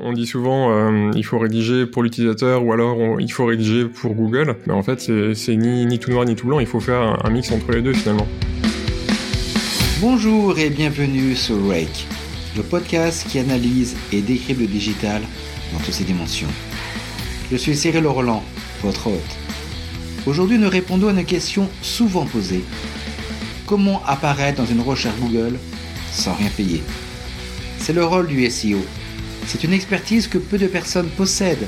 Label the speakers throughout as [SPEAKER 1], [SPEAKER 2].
[SPEAKER 1] On dit souvent euh, il faut rédiger pour l'utilisateur ou alors il faut rédiger pour Google. Mais en fait, c'est ni, ni tout noir ni tout blanc. Il faut faire un, mix entre les deux finalement.
[SPEAKER 2] Bonjour et bienvenue sur Rake, le podcast qui analyse et décrit le digital dans toutes ses dimensions. Je suis Cyril Roland, votre hôte. Aujourd'hui, nous répondons à une question souvent posée. Comment apparaître dans une recherche Google sans rien payer? C'est le rôle du SEO c'est une expertise que peu de personnes possèdent.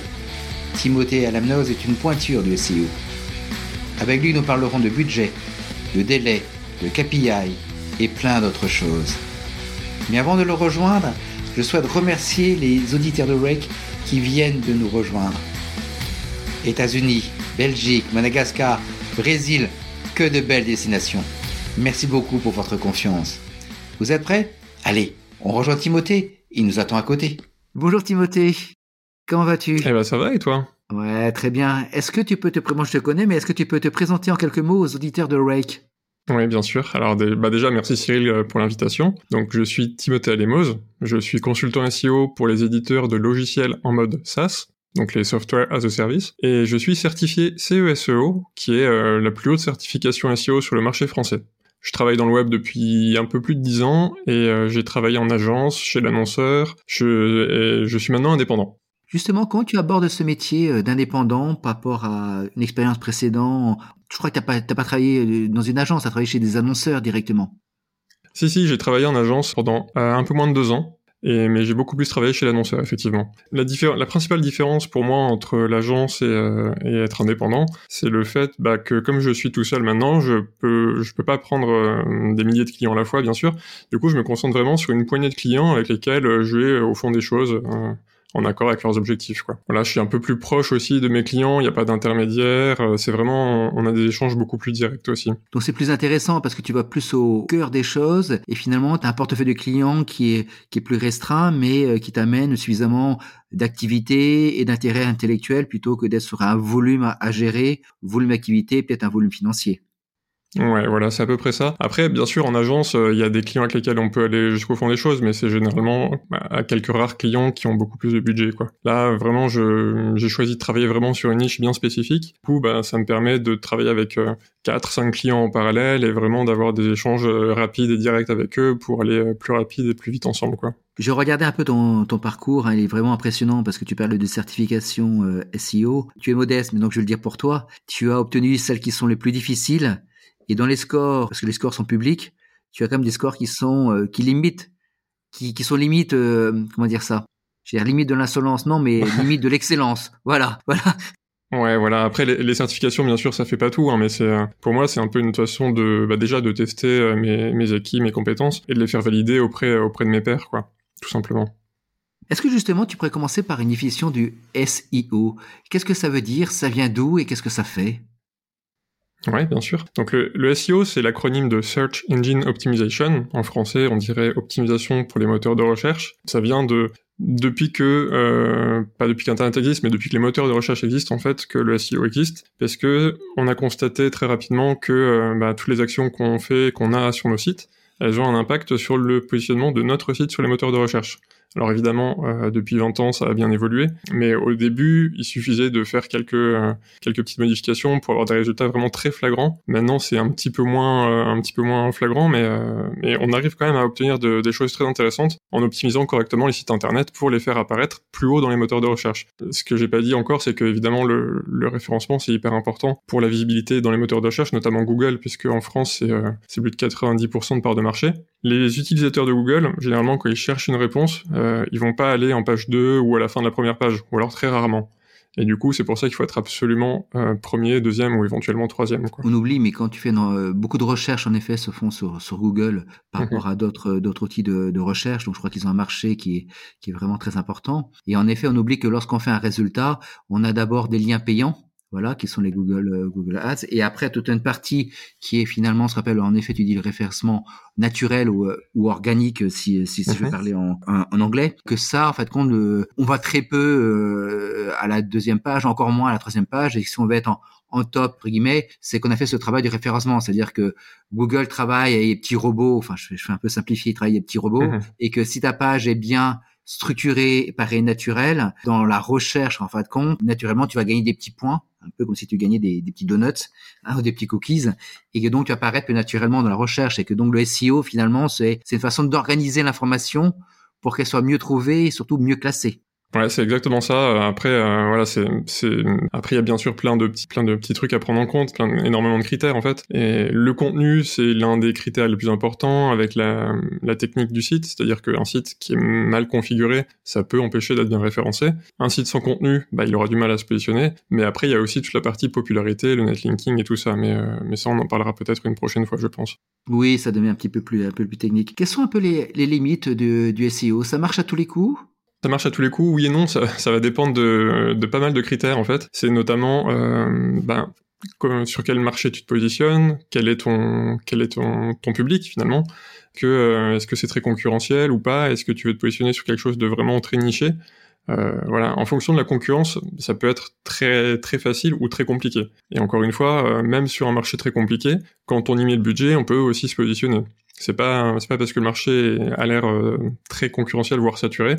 [SPEAKER 2] Timothée Alamnoz est une pointure du SEO. Avec lui, nous parlerons de budget, de délai, de KPI et plein d'autres choses. Mais avant de le rejoindre, je souhaite remercier les auditeurs de Rake qui viennent de nous rejoindre. États-Unis, Belgique, Madagascar, Brésil, que de belles destinations. Merci beaucoup pour votre confiance. Vous êtes prêts? Allez, on rejoint Timothée, il nous attend à côté. Bonjour Timothée, comment vas-tu?
[SPEAKER 1] Eh ben ça va et toi?
[SPEAKER 2] Ouais, très bien. Est-ce que tu peux te moi je te connais, mais est-ce que tu peux te présenter en quelques mots aux auditeurs de Rake?
[SPEAKER 1] Oui, bien sûr. Alors bah déjà, merci Cyril euh, pour l'invitation. Donc, je suis Timothée Alémose. Je suis consultant SEO pour les éditeurs de logiciels en mode SaaS, donc les Software as a Service. Et je suis certifié CESEO, qui est euh, la plus haute certification SEO sur le marché français. Je travaille dans le web depuis un peu plus de dix ans et euh, j'ai travaillé en agence, chez l'annonceur. Je, je suis maintenant indépendant.
[SPEAKER 2] Justement, quand tu abordes ce métier euh, d'indépendant par rapport à une expérience précédente, je crois que tu n'as pas, pas travaillé euh, dans une agence, tu as travaillé chez des annonceurs directement.
[SPEAKER 1] Si, si, j'ai travaillé en agence pendant un peu moins de deux ans. Et, mais j'ai beaucoup plus travaillé chez l'annonceur, effectivement. La, la principale différence pour moi entre l'agence et, euh, et, être indépendant, c'est le fait bah, que comme je suis tout seul maintenant, je peux, je peux pas prendre euh, des milliers de clients à la fois, bien sûr. Du coup, je me concentre vraiment sur une poignée de clients avec lesquels euh, je vais au fond des choses en accord avec leurs objectifs. Quoi. Voilà, je suis un peu plus proche aussi de mes clients, il n'y a pas d'intermédiaire, euh, c'est vraiment, on a des échanges beaucoup plus directs aussi.
[SPEAKER 2] Donc c'est plus intéressant parce que tu vas plus au cœur des choses et finalement tu as un portefeuille de clients qui est, qui est plus restreint mais euh, qui t'amène suffisamment d'activité et d'intérêt intellectuel plutôt que d'être sur un volume à gérer, volume d'activité, peut-être un volume financier.
[SPEAKER 1] Ouais, voilà, c'est à peu près ça. Après, bien sûr, en agence, euh, il y a des clients avec lesquels on peut aller jusqu'au fond des choses, mais c'est généralement bah, à quelques rares clients qui ont beaucoup plus de budget, quoi. Là, vraiment, j'ai choisi de travailler vraiment sur une niche bien spécifique. Du coup, bah, ça me permet de travailler avec euh, quatre, 5 clients en parallèle et vraiment d'avoir des échanges euh, rapides et directs avec eux pour aller plus rapide et plus vite ensemble, quoi.
[SPEAKER 2] Je regardais un peu ton, ton parcours, hein, il est vraiment impressionnant parce que tu parles de certification SEO. Tu es modeste, mais donc je vais le dire pour toi. Tu as obtenu celles qui sont les plus difficiles et dans les scores, parce que les scores sont publics, tu as quand même des scores qui sont euh, qui limitent, qui, qui sont limites, euh, comment dire ça? J'ai limite de l'insolence, non, mais limite de l'excellence. Voilà, voilà.
[SPEAKER 1] Ouais, voilà. Après, les, certifications, bien sûr, ça fait pas tout, hein, mais c'est euh, pour moi, c'est un peu une façon de bah, déjà de tester mes, mes acquis, mes compétences, et de les faire valider auprès auprès de mes pairs, quoi, tout simplement.
[SPEAKER 2] Est-ce que justement, tu pourrais commencer par une définition du SEO Qu'est-ce que ça veut dire? Ça vient d'où et qu'est-ce que ça fait?
[SPEAKER 1] Oui, bien sûr. Donc le, SEO, c'est l'acronyme de Search Engine Optimization. En français, on dirait optimisation pour les moteurs de recherche. Ça vient de depuis que, euh, pas depuis qu'Internet existe, mais depuis que les moteurs de recherche existent, en fait, que le SEO existe, parce que on a constaté très rapidement que euh, bah, toutes les actions qu'on fait, qu'on a sur nos sites, elles ont un impact sur le positionnement de notre site sur les moteurs de recherche. Alors évidemment, euh, depuis 20 ans, ça a bien évolué, mais au début, il suffisait de faire quelques euh, quelques petites modifications pour avoir des résultats vraiment très flagrants. Maintenant, c'est un petit peu moins euh, un petit peu moins flagrant, mais mais on arrive quand même à obtenir des choses très intéressantes en optimisant correctement les sites internet pour les faire apparaître plus haut dans les moteurs de recherche. Ce que j'ai pas dit encore, c'est que évidemment le, le référencement c'est hyper important pour la visibilité dans les moteurs de recherche, notamment Google, puisque en France c'est plus de 90% de part de marché. Les utilisateurs de Google, généralement quand ils cherchent une réponse euh, ils vont pas aller en page 2 ou à la fin de la première page, ou alors très rarement. Et du coup, c'est pour ça qu'il faut être absolument euh, premier, deuxième ou éventuellement troisième. Quoi.
[SPEAKER 2] On oublie, mais quand tu fais euh, beaucoup de recherches, en effet, se font sur, sur Google par mhm. rapport à d'autres d'autres outils de, de, recherche. Donc, je crois qu'ils ont un marché qui est qui est vraiment très important. Et en effet, on oublie que lorsqu'on fait un résultat, on a d'abord des liens payants voilà, qui sont les Google euh, Google Ads, et après toute une partie qui est finalement, se rappelle en effet, tu dis le référencement naturel ou, euh, ou organique, si si, si je veux mhm. parler en, en, anglais, que ça, en fait, qu'on on va très peu euh, à la deuxième page, encore moins à la troisième page, et si on veut être en, en top, entre guillemets, c'est qu'on a fait ce travail de référencement, c'est-à-dire que Google travaille avec des petits robots, enfin je fais, je fais un peu simplifié, il travaille avec des petits robots, mhm. et que si ta page est bien structuré, paraît naturel, dans la recherche en fin de compte, naturellement tu vas gagner des petits points, un peu comme si tu gagnais des, petits donuts hein, ou des petits cookies, et que donc tu apparaître plus naturellement dans la recherche, et que donc le SEO finalement c'est une façon d'organiser l'information pour qu'elle soit mieux trouvée et surtout mieux classée.
[SPEAKER 1] Ouais, c'est exactement ça. Euh, après, euh, voilà, c'est, c'est, après il y a bien sûr plein de petits, plein de petits trucs à prendre en compte, plein, énormément de critères en fait. Et le contenu, c'est l'un des critères les plus importants avec la, la technique du site, c'est-à-dire qu'un site qui est mal configuré, ça peut empêcher d'être bien référencé. Un site sans contenu, bah, il aura du mal à se positionner. Mais après, il y a aussi toute la partie popularité, le netlinking et tout ça. Mais, euh, mais ça, on en parlera peut-être une prochaine fois, je pense.
[SPEAKER 2] Oui, ça devient un petit peu plus, un peu plus technique. Quelles sont un peu les, les limites du, du SEO Ça marche à tous les coups?
[SPEAKER 1] Ça marche à tous les coups, oui et non, ça, va dépendre de, pas mal de critères en fait. C'est notamment euh, ben, sur quel marché tu te positionnes, quel est ton, public finalement, que euh, est-ce que c'est très concurrentiel ou pas, est-ce que tu veux te positionner sur quelque chose de vraiment très niché? Euh, voilà, en fonction de la concurrence, ça peut être très très facile ou très compliqué. Et encore une fois, même sur un marché très compliqué, quand on y met le budget, on peut aussi se positionner. C'est pas c'est pas parce que le marché a l'air très concurrentiel voire saturé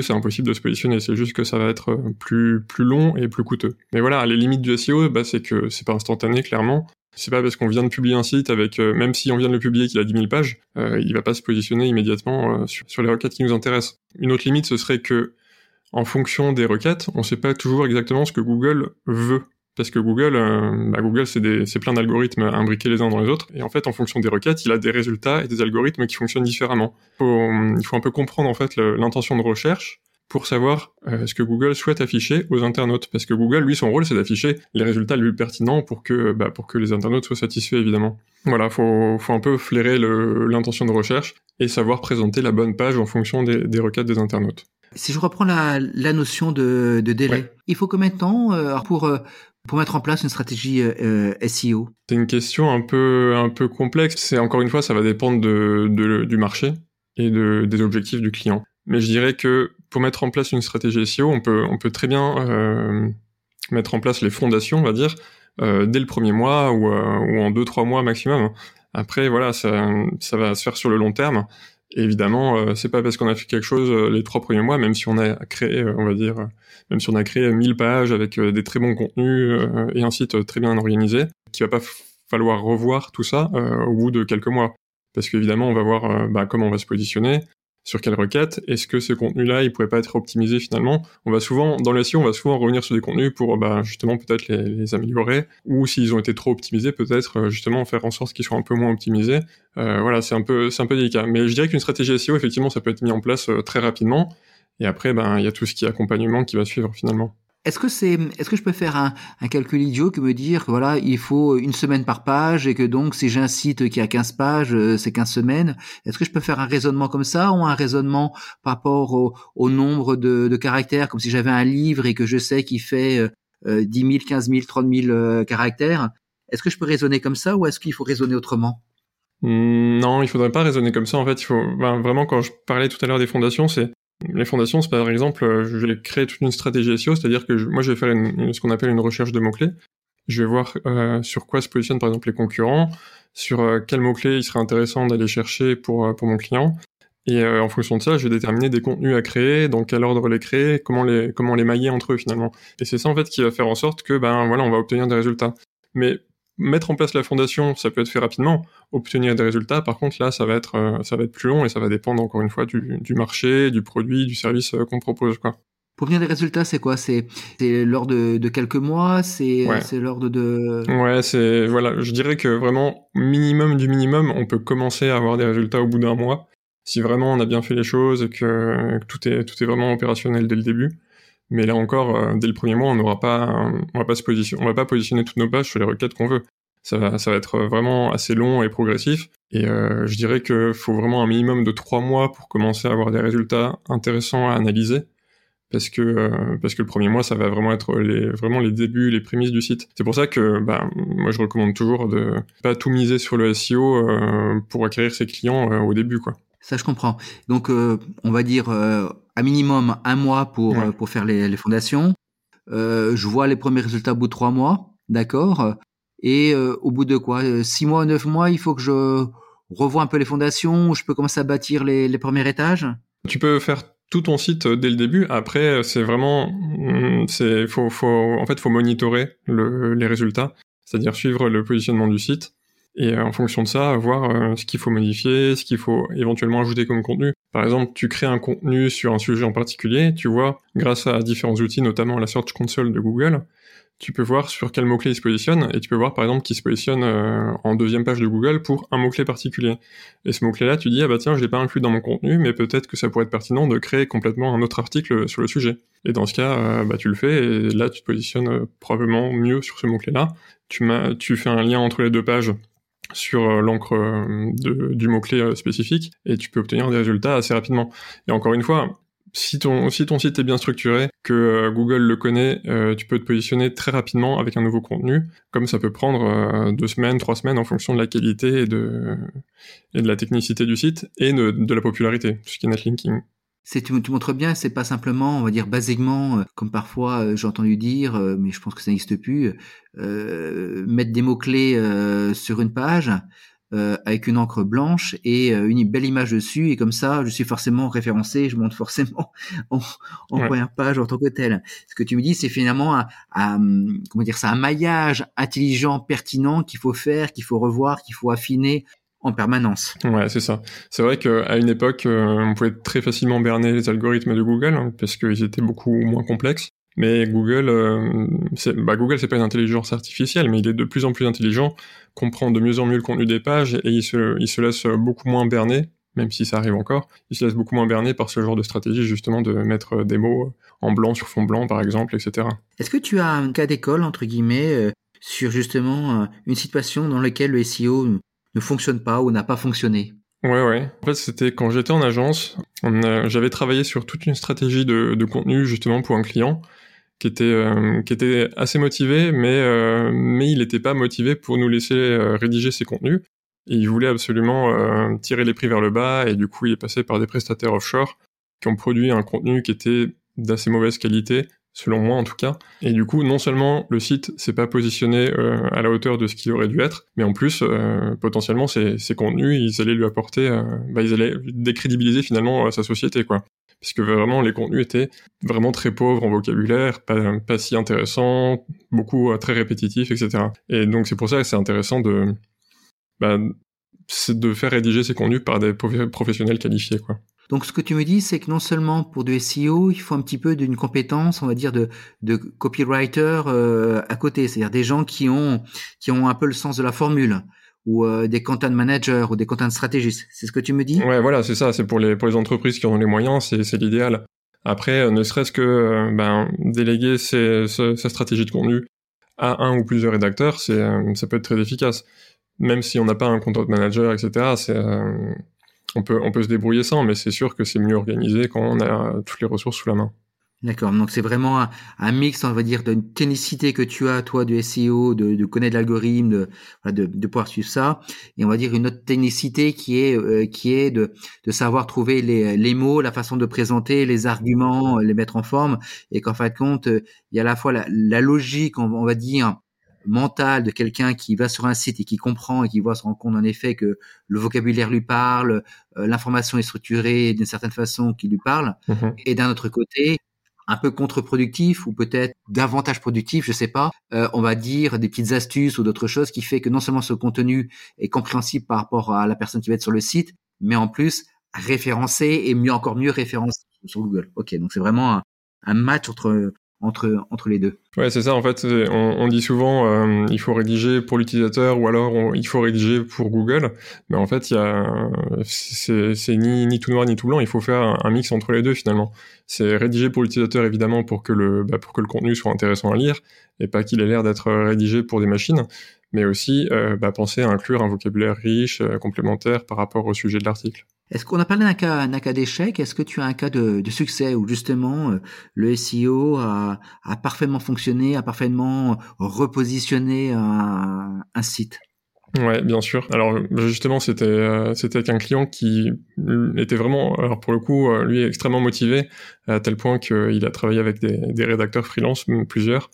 [SPEAKER 1] c'est impossible de se positionner. C'est juste que ça va être euh, plus, plus long et plus coûteux. Mais voilà, les limites du SEO, bah, c'est que c'est pas instantané, clairement. C'est pas parce qu'on vient de publier un site avec, euh, même si on vient de le publier qu'il a 10 000 pages, euh, il va pas se positionner immédiatement sur, sur, les requêtes qui nous intéressent. Une autre limite, ce serait que, en fonction des requêtes, on sait pas toujours exactement ce que Google veut parce que Google, euh, bah Google c'est plein d'algorithmes imbriqués les uns dans les autres, et en fait en fonction des requêtes, il a des résultats et des algorithmes qui fonctionnent différemment. Faut, il faut un peu comprendre en fait l'intention de recherche pour savoir euh, ce que Google souhaite afficher aux internautes, parce que Google, lui, son rôle, c'est d'afficher les résultats les plus pertinents pour que, bah, pour que les internautes soient satisfaits, évidemment. Voilà, faut, faut un peu flairer l'intention de recherche et savoir présenter la bonne page en fonction des, des requêtes des internautes.
[SPEAKER 2] Si je reprends la, la notion de, de délai, il faut combien de temps euh, pour pour mettre en place une stratégie euh, euh SEO
[SPEAKER 1] C'est une question un peu un peu complexe. C'est encore une fois, ça va dépendre de, du marché et de, des objectifs du client. Mais je dirais que pour mettre en place une stratégie SEO, on peut on peut très bien euh, mettre en place les fondations, on va dire, dès le premier mois ou, ou en deux trois mois maximum. Après, voilà, ça, ça va se faire sur le long terme. Évidemment, euh, c'est pas parce qu'on a fait quelque chose euh, les trois premiers mois, même si on a créé, euh, on va dire, même si on a créé 1000 pages avec des très bons contenus et un site très bien organisé, qu'il va pas falloir revoir tout ça au bout de quelques mois. Parce qu'évidemment, on va voir bah, comment on va se positionner, sur quelle requête Est-ce que ces contenus-là, ils pourraient pas être optimisés finalement? On va souvent, dans le SEO, on va souvent revenir sur des contenus pour bah, justement peut-être les, améliorer, ou s'ils ont été trop optimisés, peut-être euh, justement faire en sorte qu'ils soient un peu moins optimisés. Euh, voilà, c'est un peu, c'est un peu délicat. Mais je dirais qu'une stratégie SEO, effectivement, ça peut être mis en place euh, très rapidement. Et après, ben, il y a tout ce qui est accompagnement qui va suivre finalement.
[SPEAKER 2] Est-ce que c'est, est-ce que je peux faire un, calcul idiot que me dire voilà, il faut une semaine par page et que donc si j'ai un site qui a 15 pages, euh, c'est 15 semaines. Est-ce que je peux faire un raisonnement comme ça ou un raisonnement par rapport au, nombre de, de, caractères, comme si j'avais un livre et que je sais qu'il fait euh, 10 000, 15 000, 30 000 caractères? Est-ce que je peux raisonner comme ça ou est-ce qu'il faut raisonner autrement?
[SPEAKER 1] Mmh, non, il faudrait pas raisonner comme ça. En fait, il faut ben, vraiment quand je parlais tout à l'heure des fondations, c'est les fondations, c'est par exemple, euh, je vais créer toute une stratégie SEO, c'est-à-dire que moi, je vais faire ce qu'on appelle une recherche de mots-clés. Je vais voir euh, sur quoi se positionnent par exemple les concurrents, sur euh, quels mots-clés il serait intéressant d'aller chercher pour, pour mon client. Et en fonction de ça, je vais déterminer des contenus à créer, dans quel ordre les créer, comment les, comment les mailler entre eux finalement. Et c'est ça en fait qui va faire en sorte que ben voilà, on va obtenir des résultats. Mais mettre en place la fondation, ça peut être fait rapidement. Obtenir des résultats, par contre, là, ça va être, euh, ça va être plus long et ça va dépendre encore une fois du, du marché, du produit, du service euh, qu'on propose, quoi.
[SPEAKER 2] Pour obtenir des résultats, c'est quoi? C'est lors de, de, quelques mois? C'est c'est l'ordre de.
[SPEAKER 1] Ouais, c'est voilà. Je dirais que vraiment minimum du minimum, on peut commencer à avoir des résultats au bout d'un mois si vraiment on a bien fait les choses et que, que tout est tout est vraiment opérationnel dès le début. Mais là encore, euh, dès le premier mois, on n'aura pas, on va pas se positionner, on va pas positionner toutes nos pages sur les requêtes qu'on veut. Ça va, ça va être vraiment assez long et progressif. Et euh, je dirais qu'il faut vraiment un minimum de trois mois pour commencer à avoir des résultats intéressants à analyser. Parce que, euh, parce que le premier mois, ça va vraiment être les, vraiment les débuts, les prémices du site. C'est pour ça que bah, moi, je recommande toujours de pas tout miser sur le SEO pour acquérir ses clients au début. quoi.
[SPEAKER 2] Ça, je comprends. Donc, on va dire à minimum un mois pour, euh, pour faire les, les fondations. Euh, je vois les premiers résultats au bout de trois mois, d'accord. Et euh, au bout de quoi, euh, six mois, neuf mois, il faut que je revoie un peu les fondations, je peux commencer à bâtir les, les premiers étages?
[SPEAKER 1] Tu peux faire tout ton site dès le début. Après, c'est vraiment, mm, c'est, faut, faut, en fait, faut monitorer le, les résultats, c'est-à-dire suivre le positionnement du site et en fonction de ça, voir ce qu'il faut modifier, ce qu'il faut éventuellement ajouter comme contenu. Par exemple, tu crées un contenu sur un sujet en particulier, tu vois, grâce à différents outils, notamment la Search Console de Google, tu peux voir sur quel mot-clé il se positionne, et tu peux voir par exemple qu'il se positionne euh, en deuxième page de Google pour un mot-clé particulier. Et ce mot-clé-là, tu dis, ah bah tiens, je l'ai pas inclus dans mon contenu, mais peut-être que ça pourrait être pertinent de créer complètement un autre article sur le sujet. Et dans ce cas, euh, bah tu le fais, et là tu te positionnes euh, probablement mieux sur ce mot-clé-là. Tu, tu fais un lien entre les deux pages sur l'encre du mot-clé spécifique, et tu peux obtenir des résultats assez rapidement. Et encore une fois, si ton, si ton site est bien structuré, que euh, Google le connaît, euh, tu peux te positionner très rapidement avec un nouveau contenu, comme ça peut prendre euh, deux semaines, trois semaines en fonction de la qualité et de, la technicité du site et de, de la popularité, ce qui est netlinking.
[SPEAKER 2] C'est tu, tu, montres bien, c'est pas simplement, on va dire basiquement, comme parfois j'ai entendu dire, mais je pense que ça n'existe plus, mettre des mots clés sur une page euh, avec une encre blanche et euh, une belle image dessus et comme ça je suis forcément référencé je monte forcément en, première page en tant que tel. Ce que tu me dis c'est finalement un, comment dire ça un maillage intelligent pertinent qu'il faut faire qu'il faut revoir qu'il faut affiner en permanence.
[SPEAKER 1] Ouais, c'est ça. C'est vrai qu'à une époque, euh, on pouvait très facilement berner les algorithmes de Google hein, parce qu'ils étaient beaucoup moins complexes. Mais Google, euh, c'est, bah Google, c'est pas une intelligence artificielle, mais il est de plus en plus intelligent, comprend de mieux en mieux le contenu des pages et il se, il se laisse beaucoup moins berner, même si ça arrive encore, il se laisse beaucoup moins berner par ce genre de stratégie, justement, de mettre des mots en blanc sur fond blanc, par exemple, etc.
[SPEAKER 2] Est-ce que tu as un cas d'école, entre guillemets, euh, sur justement euh, une situation dans laquelle le SEO ne fonctionne pas ou n'a pas fonctionné
[SPEAKER 1] Ouais, ouais. En fait, c'était quand j'étais en agence, j'avais travaillé sur toute une stratégie de, contenu justement pour un client qui était euh, assez motivé, mais euh, il n'était pas motivé pour nous laisser euh, rédiger ses contenus. Il voulait absolument tirer les prix vers le bas, et du coup, il est passé par des prestataires offshore qui ont produit un contenu qui était d'assez mauvaise qualité, selon moi en tout cas. Et du coup, non seulement le site s'est pas positionné à la hauteur de ce qu'il aurait dû être, mais en plus, potentiellement, ces, ces, contenus, ils allaient lui apporter, bah, ils allaient décrédibiliser finalement sa société, quoi puisque vraiment les contenus étaient vraiment très pauvres en vocabulaire, pas, si intéressants, beaucoup euh, très répétitifs, etc. Et donc c'est pour ça que c'est intéressant de, bah, de faire rédiger ces contenus par des professionnels qualifiés, quoi.
[SPEAKER 2] Donc ce que tu me dis, c'est que non seulement pour du SEO, il faut un petit peu d'une compétence, on va dire de, de copywriter euh, à côté, c'est-à-dire des gens qui ont un peu le sens de la formule ou euh, des content managers ou des content stratégistes. C'est ce que tu me dis?
[SPEAKER 1] Ouais, voilà, c'est ça. C'est pour les entreprises qui ont les moyens, c'est l'idéal. Après, euh, ne serait-ce que ben déléguer ses, sa stratégie de contenu à un ou plusieurs rédacteurs, c'est ça peut être très efficace. Même si on n'a pas un content manager, etc. on peut on peut se débrouiller sans, mais c'est sûr que c'est mieux organisé quand on a toutes les ressources sous la main.
[SPEAKER 2] D'accord. Donc c'est vraiment un, mix, on va dire, d'une technicité que tu as toi du SEO, de, de connaître l'algorithme, de, de, de, pouvoir suivre ça, et on va dire une autre technicité qui est euh, qui est de, de savoir trouver les, les mots, la façon de présenter, les arguments, les mettre en forme, et qu'en fin de compte, il y a à la fois la logique, on, va dire mentale de quelqu'un qui va sur un site et qui comprend et qui voit se rend compte en effet que le vocabulaire lui parle, euh, l'information est structurée d'une certaine façon qui lui parle, mm-hmm. et d'un autre côté un peu contre-productif ou peut-être davantage productif, je sais pas. Euh, on va dire des petites astuces ou d'autres choses qui fait que non seulement ce contenu est compréhensible par rapport à la personne qui va être sur le site, mais en plus référencé et mieux encore mieux référencé sur Google. Ok, donc c'est vraiment un, un match entre entre les deux.
[SPEAKER 1] Ouais, c'est ça. En fait, on, dit souvent euh, il faut rédiger pour l'utilisateur ou alors il faut rédiger pour Google. Mais en fait, c'est ni ni tout noir ni tout blanc. Il faut faire un, mix entre les deux finalement. C'est rédiger pour l'utilisateur évidemment pour que le bah, pour que le contenu soit intéressant à lire et pas qu'il ait l'air d'être rédigé pour des machines. Mais aussi euh, bah, penser à inclure un vocabulaire riche, euh, complémentaire par rapport au sujet de l'article.
[SPEAKER 2] Est-ce qu'on a parlé d'un cas, cas d'échec? Est-ce que tu as un cas de, succès où justement euh, le SEO a, parfaitement fonctionné, a parfaitement repositionné un, site?
[SPEAKER 1] Ouais, bien sûr. Alors justement, c'était euh, c'était avec un client qui était vraiment, alors pour le coup, euh, lui extrêmement motivé à tel point qu'il a travaillé avec des, des rédacteurs freelance, plusieurs.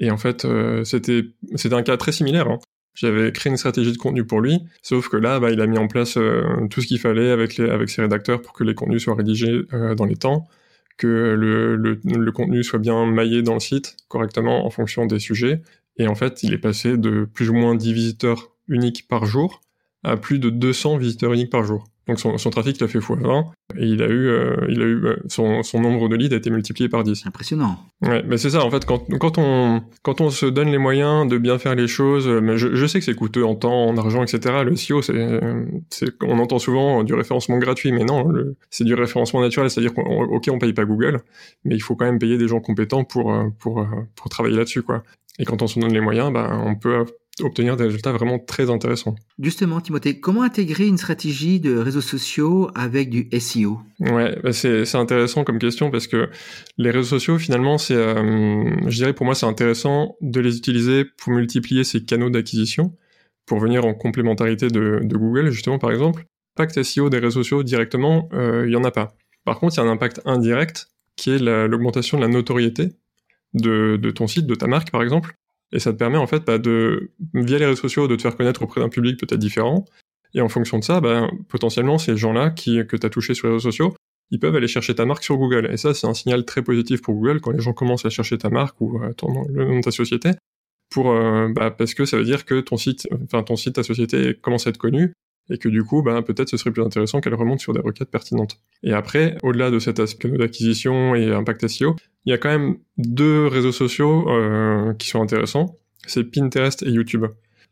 [SPEAKER 1] Et en fait, c'était c'était un cas très similaire. Hein. J'avais créé une stratégie de contenu pour lui, sauf que là, bah, il a mis en place euh, tout ce qu'il fallait avec, ses rédacteurs pour que les contenus soient rédigés euh, dans les temps, que le, le, le, contenu soit bien maillé dans le site correctement en fonction des sujets. Et en fait, il est passé de plus ou moins 10 visiteurs uniques par jour à plus de 200 visiteurs uniques par jour. Donc son, son trafic l'a fait x20 et il a eu, euh, il a eu euh, son, son, nombre de leads a été multiplié par 10.
[SPEAKER 2] Impressionnant.
[SPEAKER 1] Ouais, mais c'est ça en fait quand, quand on quand on se donne les moyens de bien faire les choses, euh, mais je, je sais que c'est coûteux en temps, en argent, etc. Le SEO, c'est c'est on entend souvent du référencement gratuit, mais non, c'est du référencement naturel, c'est-à-dire qu'on ok on paye pas Google, mais il faut quand même payer des gens compétents pour pour pour travailler là-dessus quoi. Et quand on se donne les moyens, ben on peut obtenir des résultats vraiment très intéressants.
[SPEAKER 2] Justement, Timothée, comment intégrer une stratégie de réseaux sociaux avec du SEO
[SPEAKER 1] Ouais, bah c'est intéressant comme question parce que les réseaux sociaux, finalement, c'est, euh, je dirais pour moi, c'est intéressant de les utiliser pour multiplier ces canaux d'acquisition, pour venir en complémentarité de, de, Google, justement, par exemple. Impact SEO des réseaux sociaux directement, euh, il y en a pas. Par contre, il y a un impact indirect qui est l'augmentation de la notoriété de, de ton site, de ta marque, par exemple et ça te permet en fait bah, de, via les réseaux sociaux, de te faire connaître auprès d'un public peut-être différent. Et en fonction de ça, bah, potentiellement, ces gens-là qui, que tu as touchés sur les réseaux sociaux, ils peuvent aller chercher ta marque sur Google. Et ça, c'est un signal très positif pour Google quand les gens commencent à chercher ta marque ou euh, ton, le nom de ta société. Euh, bah, parce que ça veut dire que ton site, ton site, ta société commence à être connu et que du coup, bah, peut-être ce serait plus intéressant qu'elle remonte sur des requêtes pertinentes. Et après, au-delà de cet aspect d'acquisition et impact SEO, il y a quand même deux réseaux sociaux euh, qui sont intéressants, c'est Pinterest et YouTube.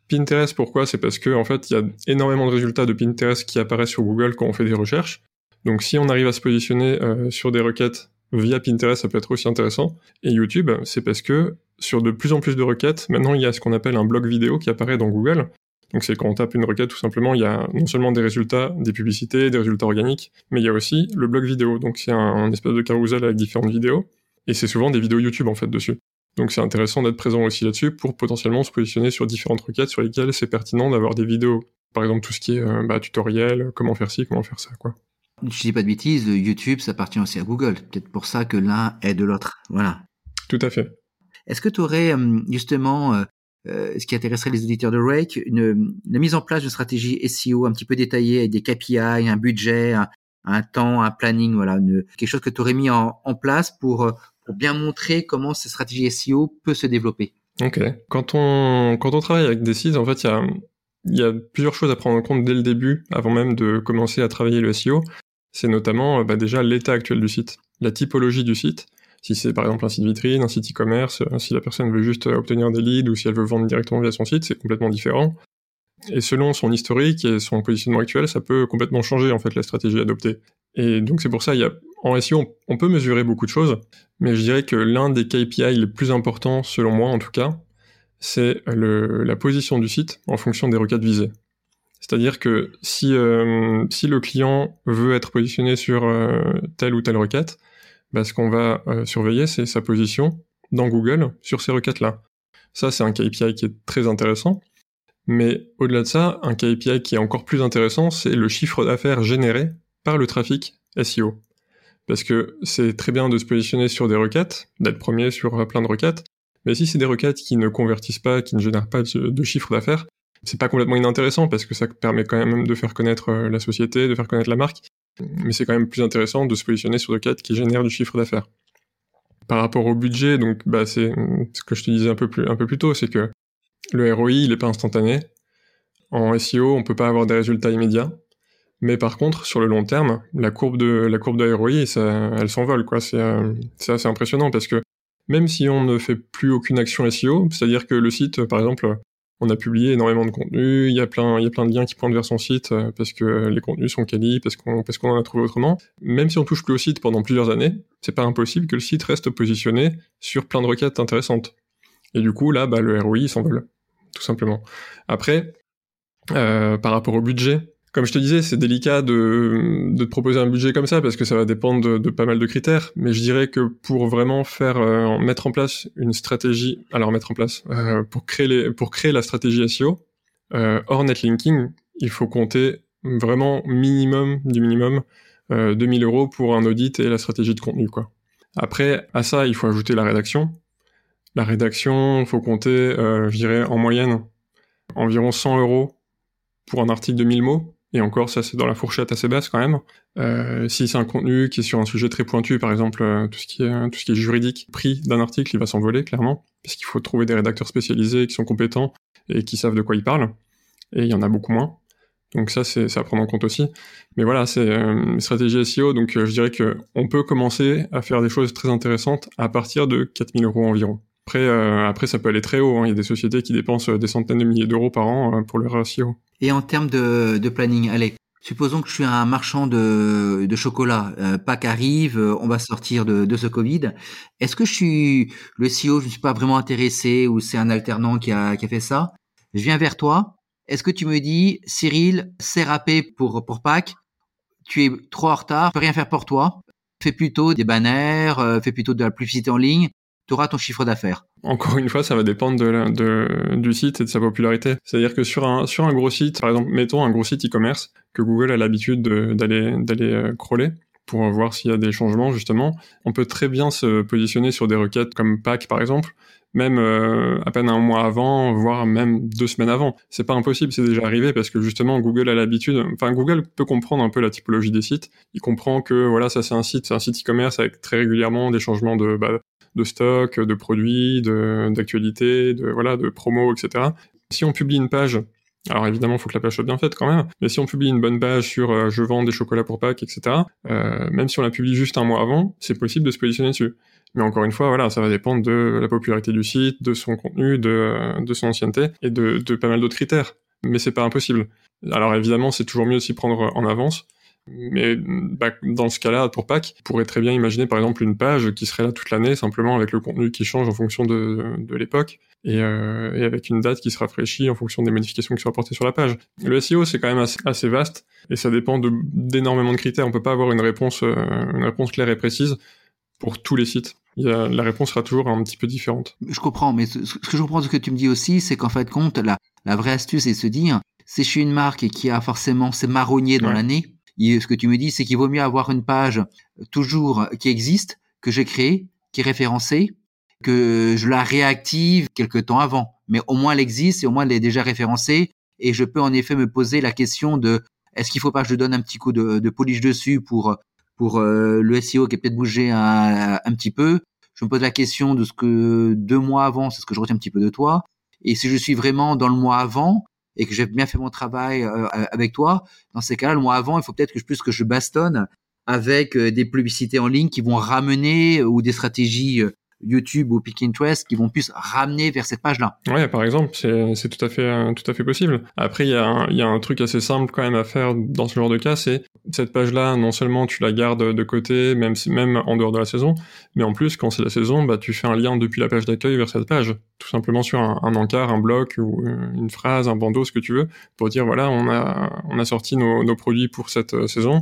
[SPEAKER 1] Pinterest, pourquoi? C'est parce que en fait, il y a énormément de résultats de Pinterest qui apparaissent sur Google quand on fait des recherches. Donc, si on arrive à se positionner euh, sur des requêtes via Pinterest, ça peut être aussi intéressant. Et YouTube, c'est parce que sur de plus en plus de requêtes, maintenant il y a ce qu'on appelle un blog vidéo qui apparaît dans Google. Donc c'est quand on tape une requête, tout simplement, il y a non seulement des résultats, des publicités, des résultats organiques, mais il y a aussi le blog vidéo. Donc c'est un, un, espèce de carousel avec différentes vidéos. Et c'est souvent des vidéos YouTube en fait dessus. Donc c'est intéressant d'être présent aussi là-dessus pour potentiellement se positionner sur différentes requêtes sur lesquelles c'est pertinent d'avoir des vidéos. Par exemple tout ce qui est euh, bah, tutoriel, comment faire ci, comment faire ça, quoi.
[SPEAKER 2] Je dis pas de bêtises, YouTube ça appartient aussi à Google. Peut-être pour ça que l'un est de l'autre. Voilà.
[SPEAKER 1] Tout à fait.
[SPEAKER 2] Est-ce que tu aurais euh, justement euh, euh, ce qui intéresserait les auditeurs de Rake, une, la mise en place d'une stratégie SEO un petit peu détaillée avec des KPI, un budget, un, temps, un planning, voilà, quelque chose que tu aurais mis en, place pour, euh, pour bien montrer comment cette stratégie SEO peut se développer.
[SPEAKER 1] Ok. Quand on, travaille avec des sites, en fait, il y a, y a plusieurs choses à prendre en compte dès le début, avant même de commencer à travailler le SEO. C'est notamment bah, déjà l'état actuel du site, la typologie du site, si c'est par exemple un site vitrine, un site e-commerce, euh, si la personne veut juste euh, obtenir des leads ou si elle veut vendre directement via son site, c'est complètement différent. Et selon son historique et son positionnement actuel, ça peut complètement changer en fait la stratégie adoptée. Et donc c'est pour ça, il y a, en SEO, on peut mesurer beaucoup de choses, mais je dirais que l'un des KPI les plus importants, selon moi en tout cas, c'est la position du site en fonction des requêtes visées. C'est-à-dire que si, euh, si le client veut être positionné sur telle ou telle requête, bah, ce qu'on va euh, surveiller, c'est sa position dans Google sur ces requêtes-là. Ça, c'est un KPI qui est très intéressant. Mais au-delà de ça, un KPI qui est encore plus intéressant, c'est le chiffre d'affaires généré par le trafic SEO. Parce que c'est très bien de se positionner sur des requêtes, d'être premier sur plein de requêtes, mais si c'est des requêtes qui ne convertissent pas, qui ne génèrent pas de, chiffre d'affaires, c'est pas complètement inintéressant parce que ça permet quand même de faire connaître euh, la société, de faire connaître la marque, mais c'est quand même plus intéressant de se positionner sur des quêtes qui génèrent du chiffre d'affaires. Par rapport au budget, donc bah, c'est ce que je te disais un peu plus tôt, c'est que le ROI, il n'est pas instantané. En SEO, on peut pas avoir des résultats immédiats. Mais par contre, sur le long terme, la courbe de, la courbe de ROI, ça, elle s'envole, euh, c'est assez impressionnant parce que même si on ne fait plus aucune action SEO, c'est-à-dire que le site, par exemple, on a publié énormément de contenu, il y a plein, il y a plein de liens qui pointent vers son site euh, parce que les contenus sont quali, parce qu'on, parce qu'on en a trouvé autrement. Même si on touche plus au site pendant plusieurs années, c'est pas impossible que le site reste positionné sur plein de requêtes intéressantes. Et du coup, là, bah, le ROI s'envole, tout simplement. Après, euh, par rapport au budget, comme je te disais, c'est délicat de, de, te proposer un budget comme ça parce que ça va dépendre de, de pas mal de critères. Mais je dirais que pour vraiment faire euh, mettre en place une stratégie, alors mettre en place euh, pour créer les, pour créer la stratégie SEO euh, hors netlinking, il faut compter vraiment minimum du minimum 2000 euros pour un audit et la stratégie de contenu quoi. Après à ça il faut ajouter la rédaction. La rédaction, il faut compter, je dirais en moyenne environ 100 euros pour un article de 1000 mots. Et encore, ça c'est dans la fourchette assez basse quand même. Euh, si c'est un contenu qui est sur un sujet très pointu, par exemple euh, tout ce qui est juridique, prix d'un article, il va s'envoler clairement, parce qu'il faut trouver des rédacteurs spécialisés qui sont compétents et qui savent de quoi ils parlent. Et il y en a beaucoup moins. Donc ça c'est à prendre en compte aussi. Mais voilà, c'est euh, stratégie SEO. Donc euh, je dirais que on peut commencer à faire des choses très intéressantes à partir de 4000 euros environ. Après, euh, après, ça peut aller très haut. Hein. Il y a des sociétés qui dépensent des centaines de milliers d'euros par an pour leur SEO.
[SPEAKER 2] Et en termes de, de planning, allez, supposons que je suis un marchand de, de chocolat. Euh, Pâques arrive, on va sortir de, de ce Covid. Est-ce que je suis le SEO, je ne suis pas vraiment intéressé ou c'est un alternant qui a, qui a fait ça? Je viens vers toi. Est-ce que tu me dis, Cyril, c'est râpé pour, pour Pâques, tu es trop en retard, je peux rien faire pour toi. Fais plutôt des banners, euh, fais plutôt de la publicité en ligne, tu ton chiffre d'affaires.
[SPEAKER 1] Encore une fois, ça va dépendre de, du site et de sa popularité. C'est-à-dire que sur un, sur un gros site, par exemple, mettons un gros site e-commerce que Google a l'habitude d'aller euh, crawler pour voir s'il y a des changements justement, on peut très bien se positionner sur des requêtes comme Pack par exemple, même euh, à peine un mois avant, voire même deux semaines avant. C'est pas impossible, c'est déjà arrivé parce que justement Google a l'habitude, enfin Google peut comprendre un peu la typologie des sites. Il comprend que voilà, ça c'est un site, c'est un site e-commerce avec très régulièrement des changements de bah, de stock, de produits, d'actualité, de, de voilà, de promos, etc. Si on publie une page alors évidemment, il faut que la page soit bien faite quand même. Mais si on publie une bonne page sur euh, je vends des chocolats pour Pâques, etc., euh, même si on la publie juste un mois avant, c'est possible de se positionner dessus. Mais encore une fois, voilà, ça va dépendre de la popularité du site, de son contenu, de, de son ancienneté et de, de pas mal d'autres critères. Mais c'est pas impossible. Alors évidemment, c'est toujours mieux de s'y prendre en avance. Mais bah, dans ce cas-là, pour Pâques, on pourrait très bien imaginer par exemple une page qui serait là toute l'année, simplement avec le contenu qui change en fonction de, de l'époque, et, euh, et, avec une date qui se rafraîchit en fonction des modifications qui sont apportées sur la page. Le SEO, c'est quand même assez, assez, vaste, et ça dépend d'énormément de, critères. On peut pas avoir une réponse, euh, une réponse claire et précise pour tous les sites. Il y a, la réponse sera toujours un petit peu différente.
[SPEAKER 2] Je comprends, mais ce, que je comprends de ce que tu me dis aussi, c'est qu'en fait, compte, la, la vraie astuce, c'est de se dire, c'est chez une marque qui a forcément ses marronniers dans l'année, ce que tu me dis, c'est qu'il vaut mieux avoir une page toujours qui existe, que j'ai créée, qui est référencée, que je la réactive quelques temps avant. Mais au moins elle existe et au moins elle est déjà référencée et je peux en effet me poser la question de est-ce qu'il faut pas que je donne un petit coup de, de polish dessus pour pour euh, le SEO qui a peut-être bougé un, un, petit peu. Je me pose la question de ce que deux mois avant, c'est ce que je retiens un petit peu de toi. Et si je suis vraiment dans le mois avant, et que j'ai bien fait mon travail euh, avec toi, dans ces cas-là, le mois avant, il faut peut-être que je plus que je bastonne avec euh, des publicités en ligne qui vont ramener ou des stratégies euh, YouTube ou Pinterest qui vont plus ramener vers cette page-là.
[SPEAKER 1] Ouais, par exemple, c'est tout à fait euh, tout à fait possible. Après, il y, a un, truc assez simple quand même à faire dans ce genre de cas, c'est cette page-là, non seulement tu la gardes de côté, même même en dehors de la saison, mais en plus, quand c'est la saison, bah tu fais un lien depuis la page d'accueil vers cette page, tout simplement sur un, encart, un bloc ou une phrase, un bandeau, ce que tu veux, pour dire voilà, on a on a sorti nos, nos produits pour cette euh, saison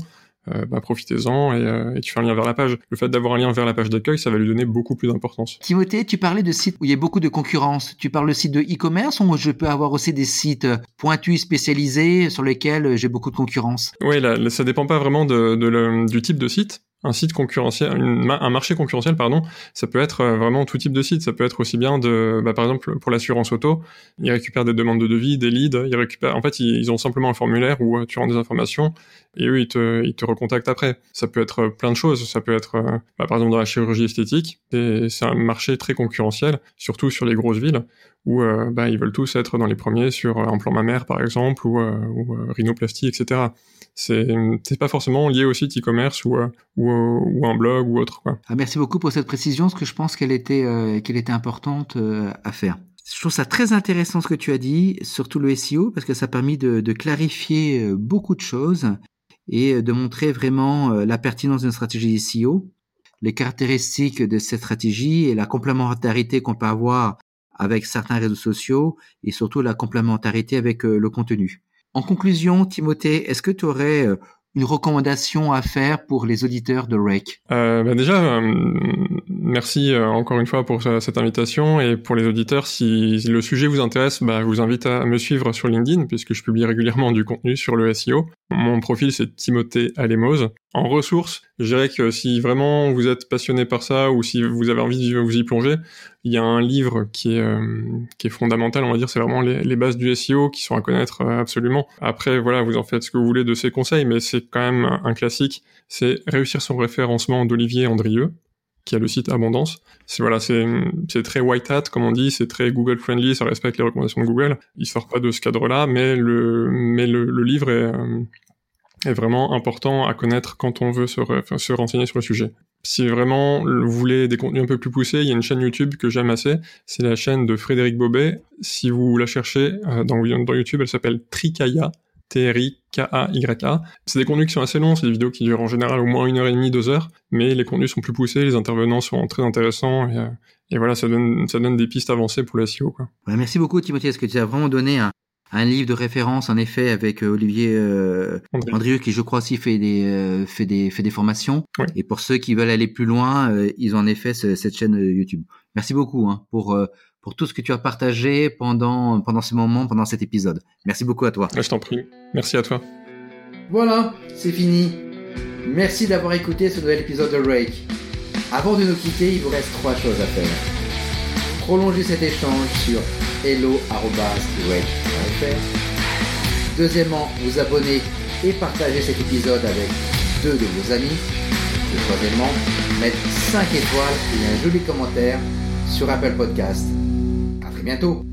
[SPEAKER 1] euh, bah, profitez-en euh, et, tu fais un lien vers la page. Le fait d'avoir un lien vers la page d'accueil, ça va lui donner beaucoup plus d'importance.
[SPEAKER 2] Timothée, tu parlais de sites où il y a beaucoup de concurrence. Tu parles de sites de e-commerce ou je peux avoir aussi des sites pointus spécialisés sur lesquels j'ai beaucoup de concurrence?
[SPEAKER 1] Oui, là, ça dépend pas vraiment de, du type de site un site concurrentiel, un marché concurrentiel, pardon, ça peut être euh, vraiment tout type de site. Ça peut être aussi bien de, bah, par exemple, pour l'assurance auto, ils récupèrent des demandes de devis, des leads, ils récupèrent, en fait, ils, ont simplement un formulaire où euh, tu rends des informations et eux, ils te, ils te recontactent après. Ça peut être plein de choses. Ça peut être, euh, bah, par exemple, dans la chirurgie esthétique, c'est un marché très concurrentiel, surtout sur les grosses villes où bah, ils veulent tous être dans les premiers sur un plan mammaire, par exemple, ou rhinoplastie, etc c'est pas forcément lié au site e-commerce ou, euh, ou, ou, un blog ou autre. Quoi.
[SPEAKER 2] Ah, merci beaucoup pour cette précision, parce que je pense qu'elle était, euh, qu'elle était importante euh, à faire. Je trouve ça très intéressant ce que tu as dit, surtout le SEO, parce que ça a permis de, de clarifier beaucoup de choses et de montrer vraiment la pertinence d'une stratégie SEO, les caractéristiques de cette stratégie et la complémentarité qu'on peut avoir avec certains réseaux sociaux et surtout la complémentarité avec le contenu. En conclusion, Timothée, est-ce que tu aurais euh, une recommandation à faire pour les auditeurs de Rake?
[SPEAKER 1] Euh, bah Déjà, euh, merci encore une fois pour cette invitation et pour les auditeurs, si le sujet vous intéresse, bah, je vous invite à me suivre sur LinkedIn puisque je publie régulièrement du contenu sur le SEO. Mon profil, c'est Timothée Alémose. En ressources, je dirais que si vraiment vous êtes passionné par ça ou si vous avez envie de vous y plonger, il y a un livre qui est, euh, qui est fondamental, on va dire, c'est vraiment les, bases du SEO qui sont à connaître euh, absolument. Après, voilà, vous en faites ce que vous voulez de ces conseils, mais c'est quand même un classique. C'est réussir son référencement d'Olivier Andrieux qui a le site Abondance. C'est voilà, c'est c'est très white hat comme on dit, c'est très Google friendly, ça respecte les recommandations de Google. Il sort pas de ce cadre-là, mais le mais le, le livre est euh, est vraiment important à connaître quand on veut se, se renseigner sur le sujet. Si vraiment vous voulez des contenus un peu plus poussés, il y a une chaîne YouTube que j'aime assez, c'est la chaîne de Frédéric Bobet. Si vous la cherchez euh, dans, YouTube, elle s'appelle Trikaya, T-R-I-K-A-Y-A. C'est des contenus qui sont assez longs, c'est des vidéos qui durent en général au moins une heure et demie, deux heures, mais les contenus sont plus poussés, les intervenants sont très intéressants, et, euh, voilà, ça donne, des pistes avancées pour la SEO. Quoi.
[SPEAKER 2] merci beaucoup Timothée, est-ce que tu as vraiment donné un, un livre de référence en effet avec euh, Olivier euh, Andrieux. Qui je crois aussi fait des euh, fait des fait des formations.
[SPEAKER 1] Oui.
[SPEAKER 2] et pour ceux qui veulent aller plus loin euh, ils ont en effet ce, cette chaîne YouTube. Merci beaucoup hein, pour pour tout ce que tu as partagé pendant pendant ce moment pendant cet épisode. Merci beaucoup à toi.
[SPEAKER 1] Je t'en prie. Merci à toi.
[SPEAKER 2] Voilà c'est fini. Merci d'avoir écouté ce nouvel épisode de Rake. Avant de nous quitter il vous reste trois choses à faire. Prolonger cet échange sur Deuxièmement, vous abonner et partager cet épisode avec deux de vos amis. Et troisièmement, mettre 5 étoiles et un joli commentaire sur Apple Podcast. À très bientôt